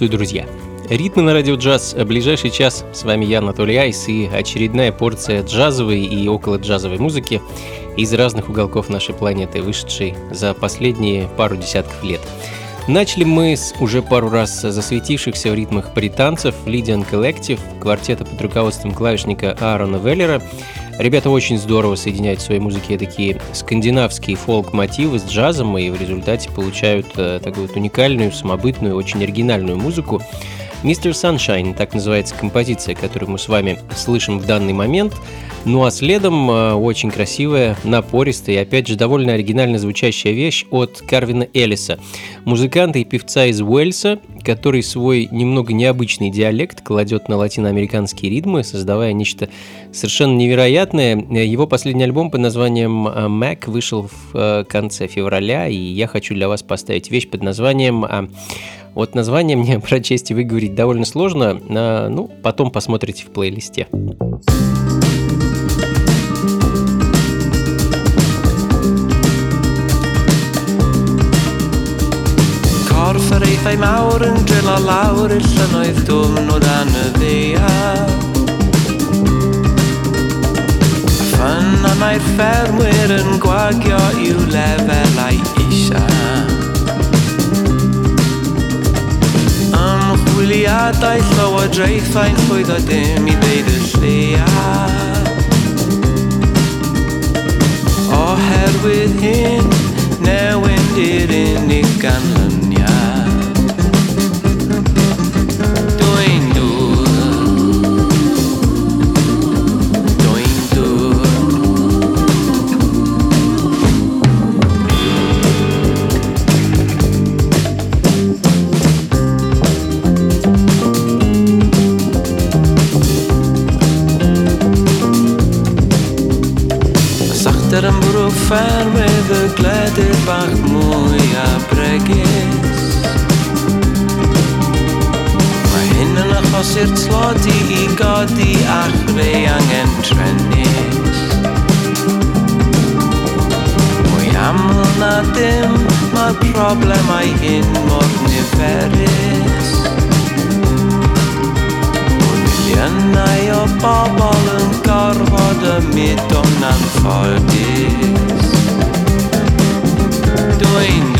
Приветствую, друзья! Ритмы на радио джаз. Ближайший час. С вами я, Анатолий Айс, и очередная порция джазовой и около джазовой музыки из разных уголков нашей планеты, вышедшей за последние пару десятков лет. Начали мы с уже пару раз засветившихся в ритмах британцев Lydian Collective, квартета под руководством клавишника Аарона Веллера, Ребята очень здорово соединяют в своей музыке такие скандинавские фолк-мотивы с джазом и в результате получают э, такую вот уникальную, самобытную, очень оригинальную музыку. Мистер Sunshine, так называется композиция, которую мы с вами слышим в данный момент – ну а следом э, очень красивая, напористая и опять же довольно оригинально звучащая вещь от Карвина Эллиса, музыканта и певца из Уэльса, который свой немного необычный диалект кладет на латиноамериканские ритмы, создавая нечто совершенно невероятное. Его последний альбом под названием э, «Mac» вышел в э, конце февраля, и я хочу для вас поставить вещь под названием вот название мне прочесть и выговорить довольно сложно, ну, потом посмотрите в плейлисте. Corfforaethau mawr yn drilo lawr i'r llynoedd dwfn o dan y ddeia Ffyn am mae'r ffermwyr yn gwagio i'w lefelau isa Gwyliadau llywodraethau'n llwyddo dim i ddeud y lleia Oherwydd hyn, newyn i'r unig ganlyniad Gyda'r ymbrwg ffermydd y gledyr bach mwy a bregus. Mae hyn yn achos i'r tlodi i godi a chreu angen trenus Mwy aml na dim, mae problemau hyn mor niferus. Miliynau o bobl yn gorfod ymudon anffodus Dwi'n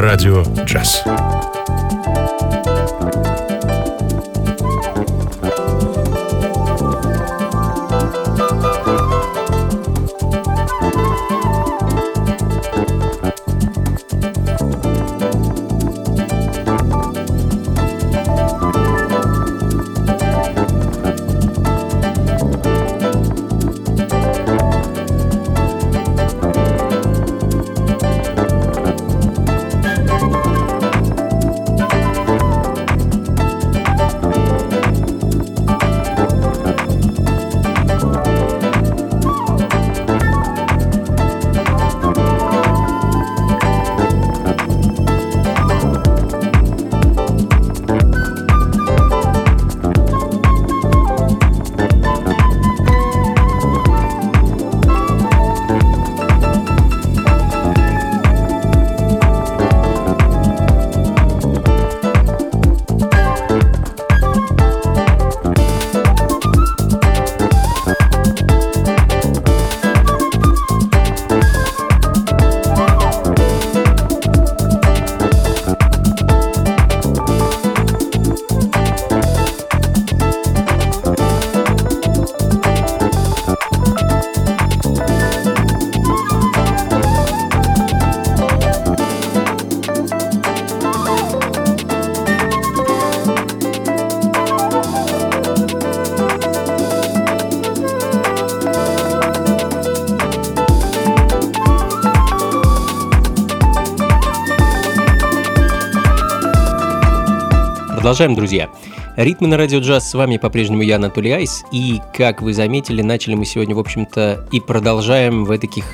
радио «Джаз». Продолжаем, друзья. Ритмы на радио джаз с вами по-прежнему я, Анатолий Айс. И, как вы заметили, начали мы сегодня, в общем-то, и продолжаем в таких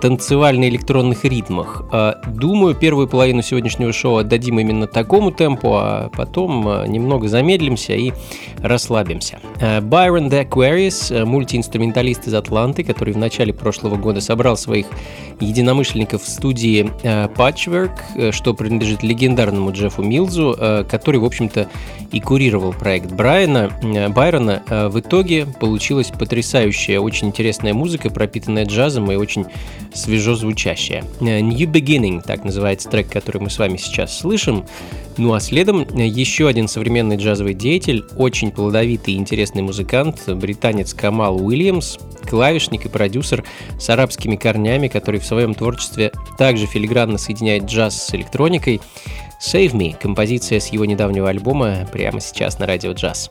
танцевально-электронных ритмах. А, Думаю, первую половину сегодняшнего шоу отдадим именно такому темпу, а потом а, немного замедлимся и расслабимся. А, Byron the Aquarius, мультиинструменталист из Атланты, который в начале прошлого года собрал своих единомышленников в студии Patchwork, что принадлежит легендарному Джеффу Милзу, который, в общем-то, и курировал проект Брайана, Байрона. В итоге получилась потрясающая, очень интересная музыка, пропитанная джазом и очень свежо звучащая. Э, New Beginning, так называется трек, который мы с вами сейчас слышим. Ну а следом э, еще один современный джазовый деятель, очень плодовитый и интересный музыкант, британец Камал Уильямс, клавишник и продюсер с арабскими корнями, который в своем творчестве также филигранно соединяет джаз с электроникой. Save Me, композиция с его недавнего альбома, прямо сейчас на радио джаз.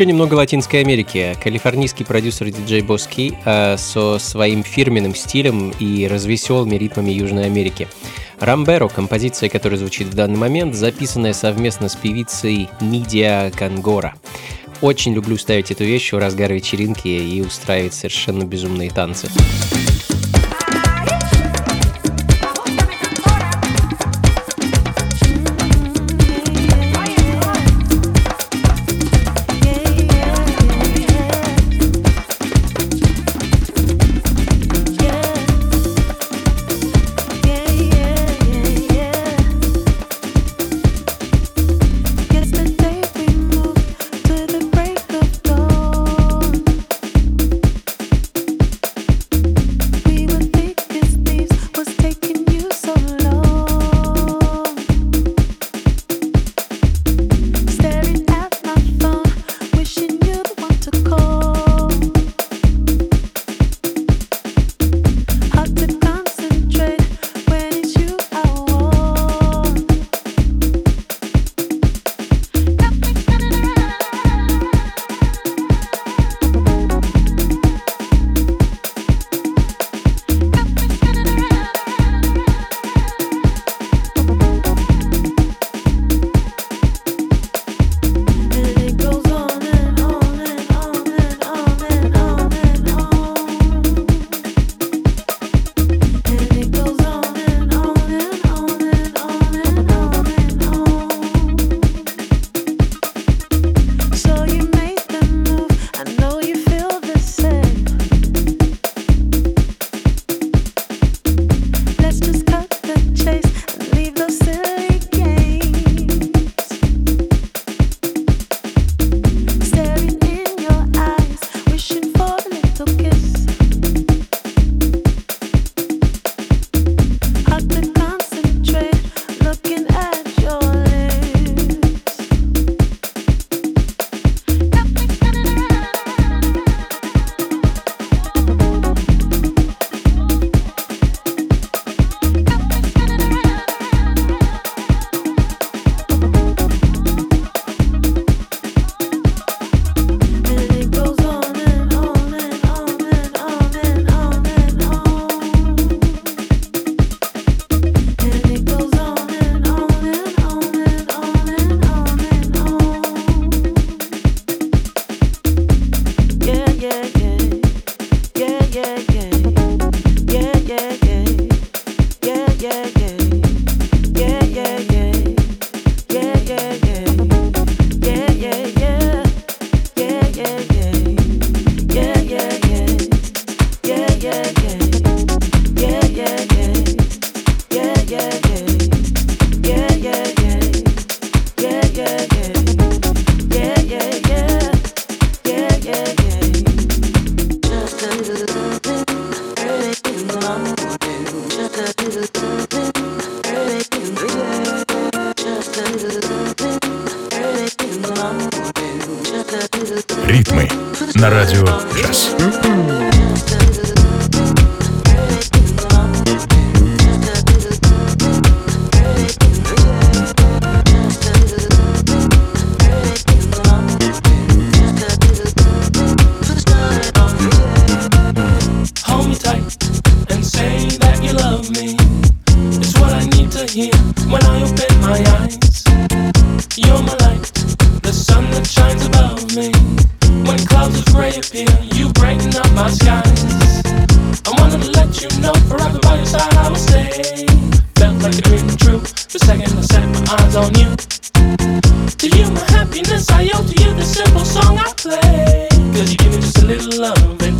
еще немного Латинской Америки. Калифорнийский продюсер диджей Боски э, со своим фирменным стилем и развеселыми ритмами Южной Америки. «Рамберо» — композиция, которая звучит в данный момент, записанная совместно с певицей Мидиа Кангора. Очень люблю ставить эту вещь в разгар вечеринки и устраивать совершенно безумные. Танцы.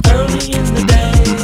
Early in the day.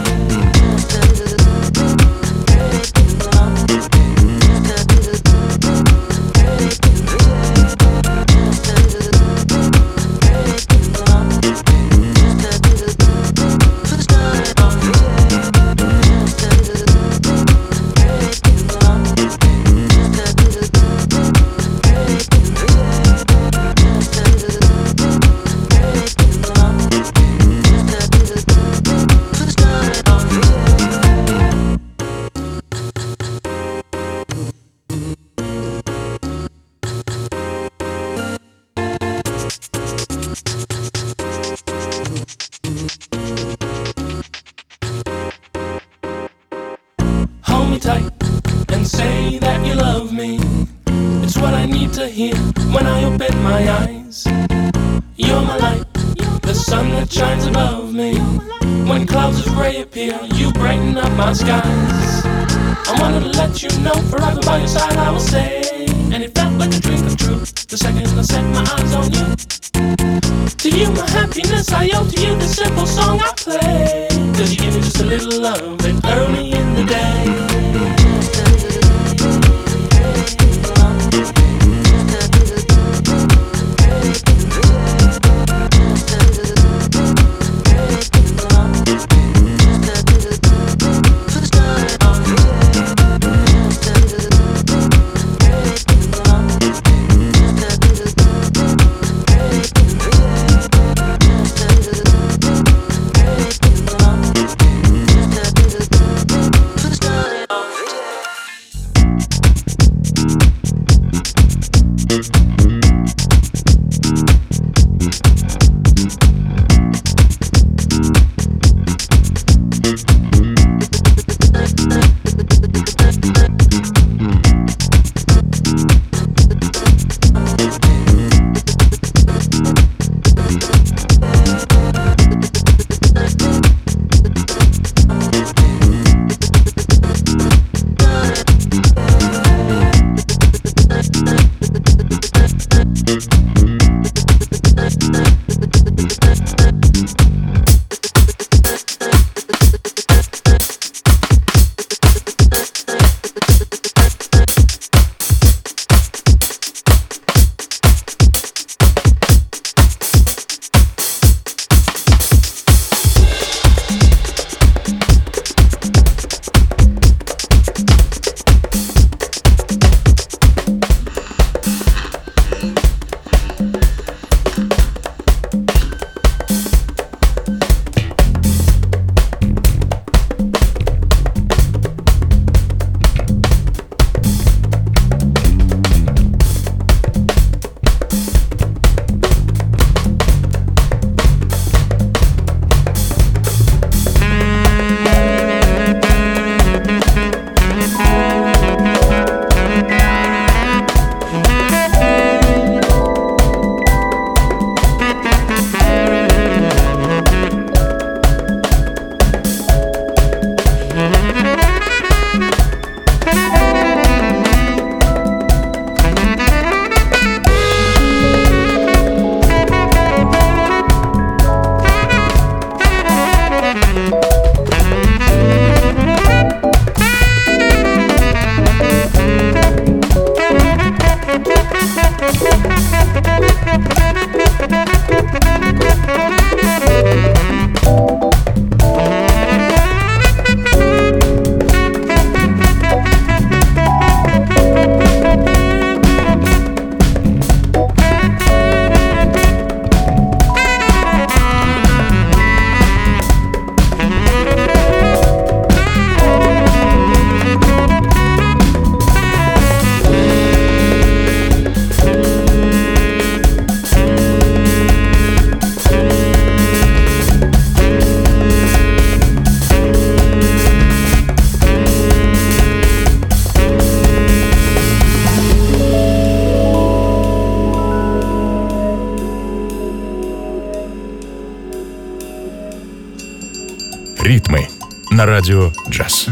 Radio Jazz.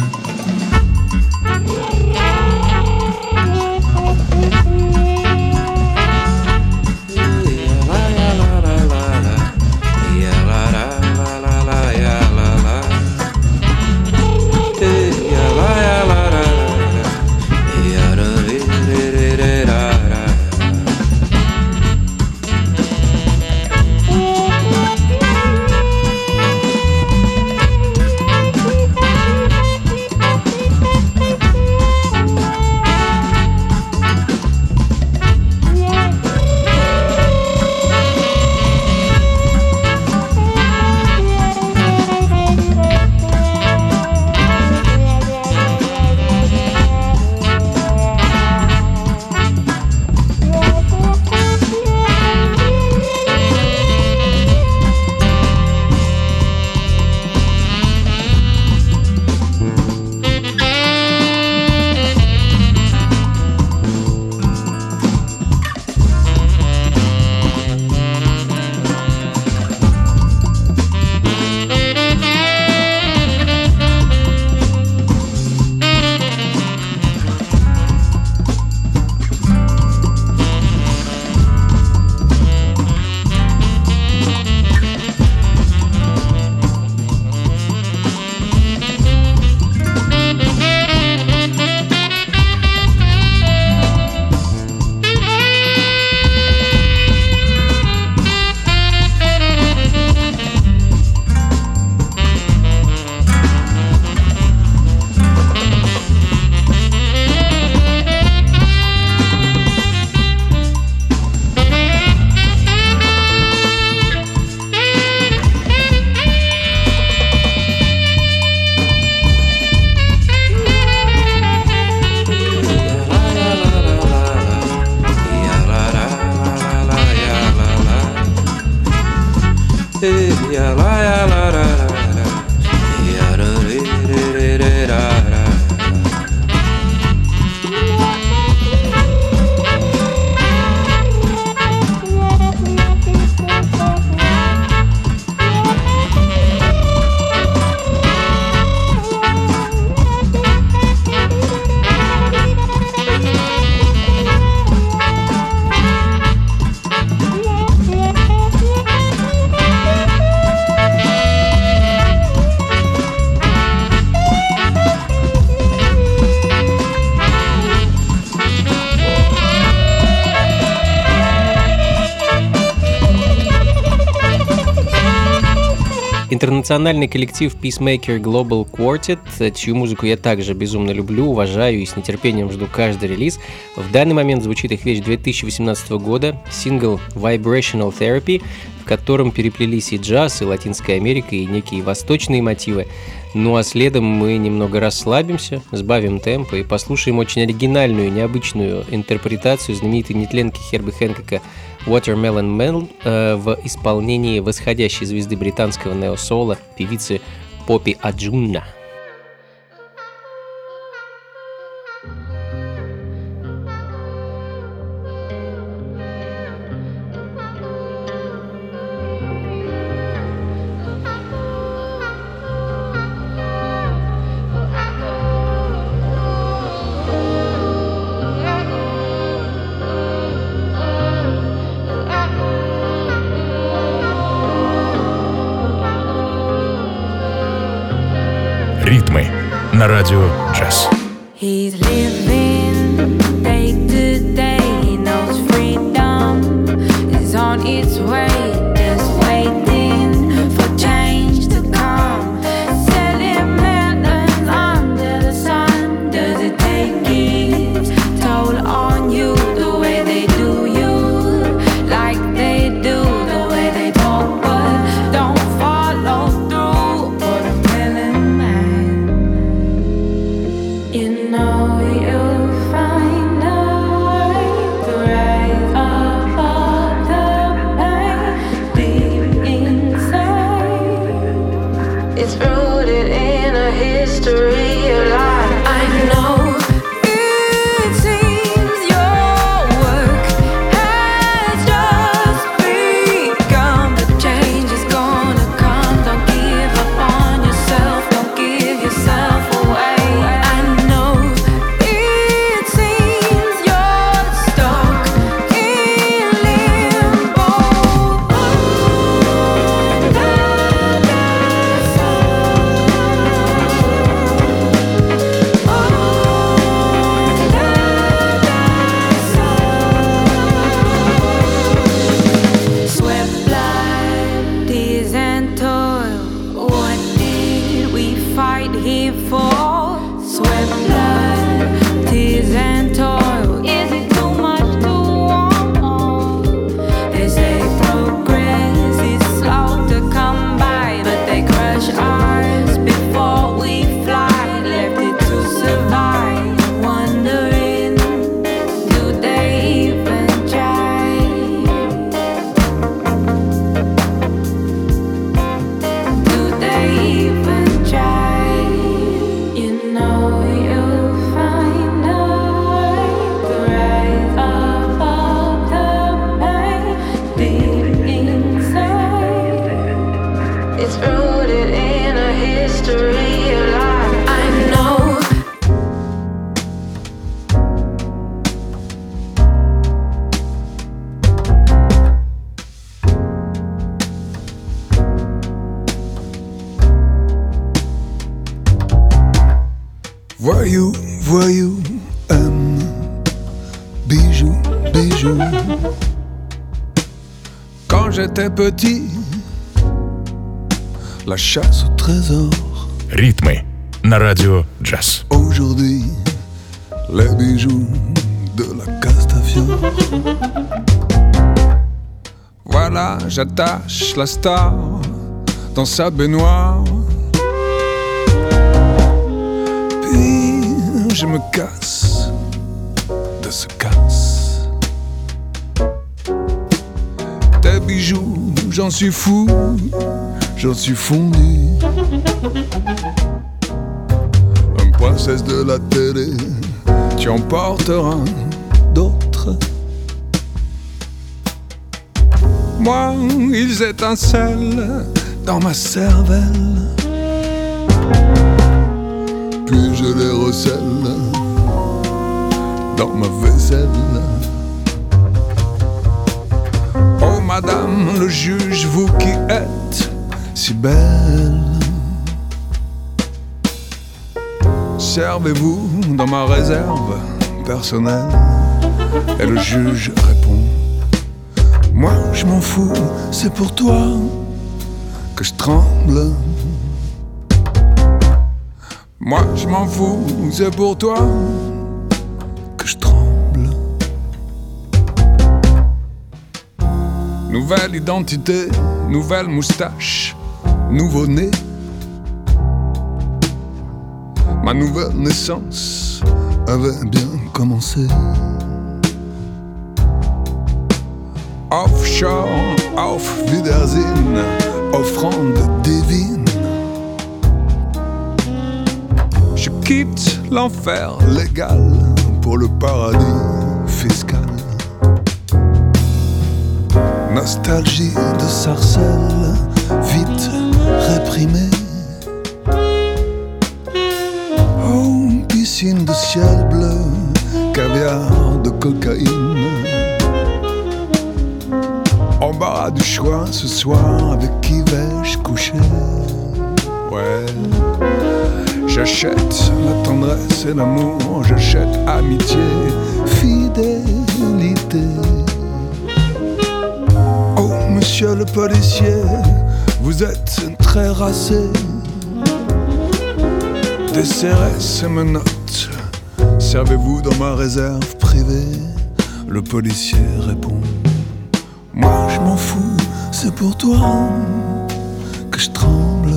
Джаз. Интернациональный коллектив Peacemaker Global Quartet, чью музыку я также безумно люблю, уважаю и с нетерпением жду каждый релиз. В данный момент звучит их вещь 2018 года, сингл Vibrational Therapy, в котором переплелись и джаз, и Латинская Америка, и некие восточные мотивы. Ну а следом мы немного расслабимся, сбавим темп и послушаем очень оригинальную, необычную интерпретацию знаменитой нетленки Херби Хэнкока Watermelon Man э, в исполнении восходящей звезды британского неосола, певицы Поппи Аджунна. Radio Jazz. j'étais petit, la chasse au trésor. Ритмы на радио джаз. Aujourd'hui, les bijoux de la Castafiore. Voilà, j'attache la star dans sa baignoire. Puis je me casse j'en suis fou, j'en suis fondu. Une princesse de la télé, tu emporteras d'autres. Moi, ils étincellent dans ma cervelle. Puis je les recèle dans ma vaisselle. Madame le juge, vous qui êtes si belle. Servez-vous dans ma réserve personnelle Et le juge répond Moi je m'en fous, c'est pour toi que je tremble. Moi je m'en fous, c'est pour toi Nouvelle identité, nouvelle moustache, nouveau nez. Ma nouvelle naissance avait bien commencé. Offshore, auf Wiedersehen, offrande divine. Je quitte l'enfer légal pour le paradis fiscal. Nostalgie de sarcelle, vite réprimée. Oh, piscine de ciel bleu, caviar de cocaïne. Embarras du choix ce soir, avec qui vais-je coucher? Ouais, j'achète la tendresse et l'amour, j'achète amitié, fidélité. Monsieur le policier, vous êtes très racé. Desserrez ces menottes. Servez-vous dans ma réserve privée? Le policier répond Moi je m'en fous, c'est pour toi que je tremble.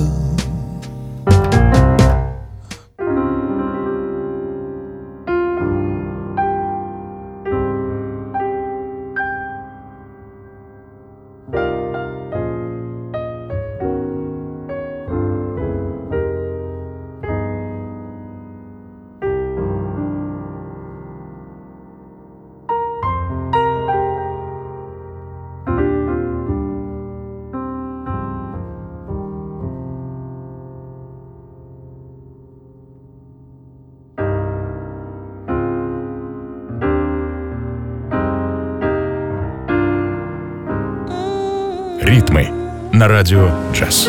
На радио джаз.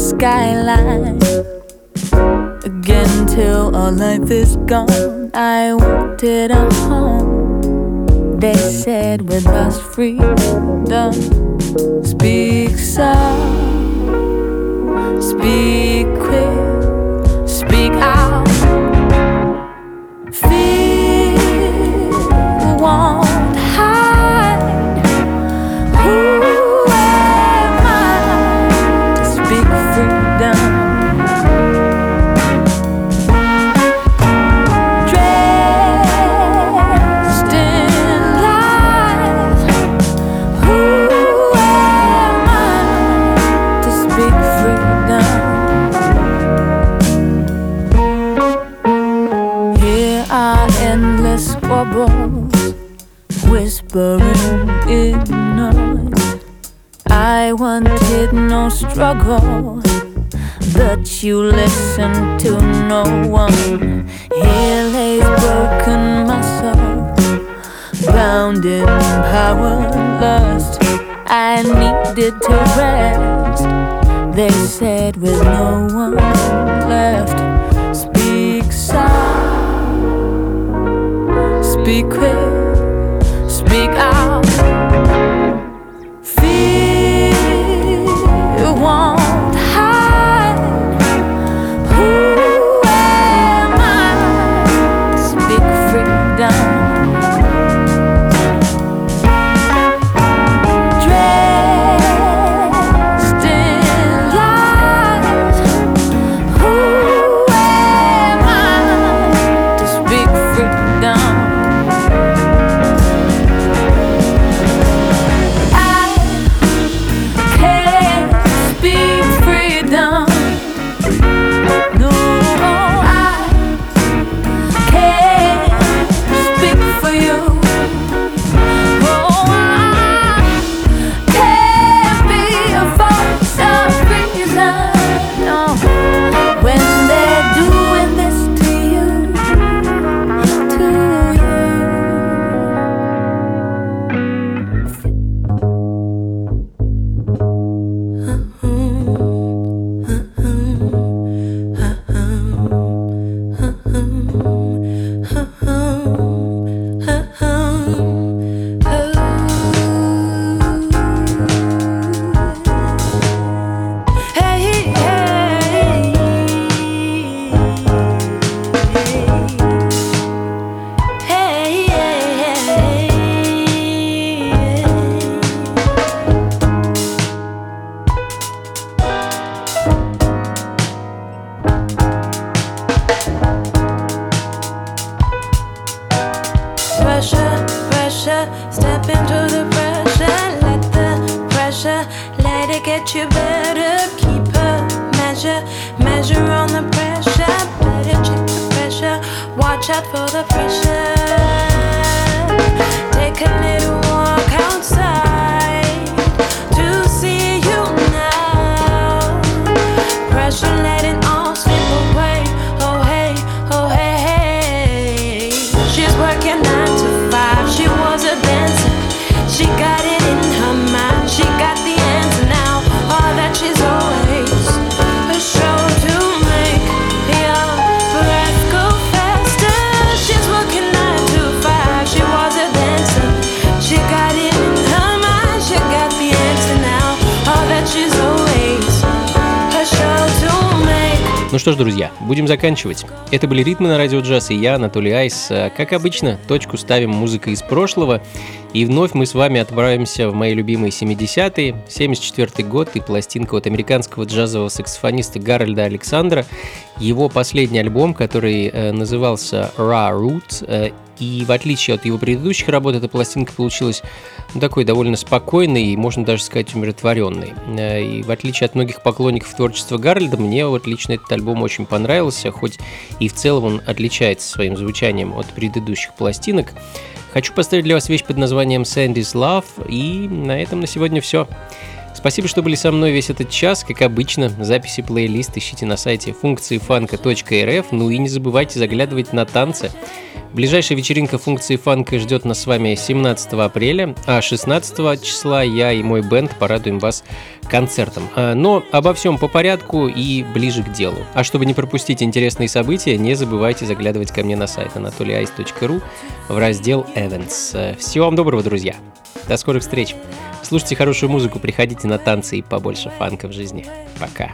skyline? Again, till all life is gone, I wanted a home. They said with us freedom. Speak soft, speak quick, speak out. Wanted no struggle, but you listen to no one. Here lays broken muscle bound in power lust. I needed to rest. They said with no one left. Speak soft, speak quick, Pressure, pressure, step into the pressure. Let the pressure, let it get you better. Keep a measure, measure on the pressure. Better check the pressure, watch out for the pressure. Take a little что ж, друзья, будем заканчивать. Это были «Ритмы на радио джаз» и я, Анатолий Айс. А, Как обычно, точку ставим музыкой из прошлого. И вновь мы с вами отправимся в мои любимые 70-е, 74 год и пластинка от американского джазового саксофониста Гарольда Александра. Его последний альбом, который э, назывался «Ra Root», э, и в отличие от его предыдущих работ, эта пластинка получилась такой довольно спокойной и, можно даже сказать, умиротворенной. Э, И в отличие от многих поклонников творчества Гарольда, мне вот лично этот альбом очень понравился, хоть и в целом он отличается своим звучанием от предыдущих пластинок. Хочу поставить для вас вещь под названием Sandy's Love, и на этом на сегодня все. Спасибо, что были со мной весь этот час. Как обычно, записи плейлист ищите на сайте функции фанка.рф. Ну и не забывайте заглядывать на танцы. Ближайшая вечеринка функции фанка ждет нас с вами 17 апреля, а 16 числа я и мой бенд порадуем вас концертом. А, Но обо всем по порядку и ближе к делу. А чтобы не пропустить интересные события, не забывайте заглядывать ко мне на сайт anatolyice.ru в раздел Events. Всего вам доброго, друзья. До скорых встреч. Слушайте хорошую музыку, приходите на танцы и побольше фанка в жизни. Пока.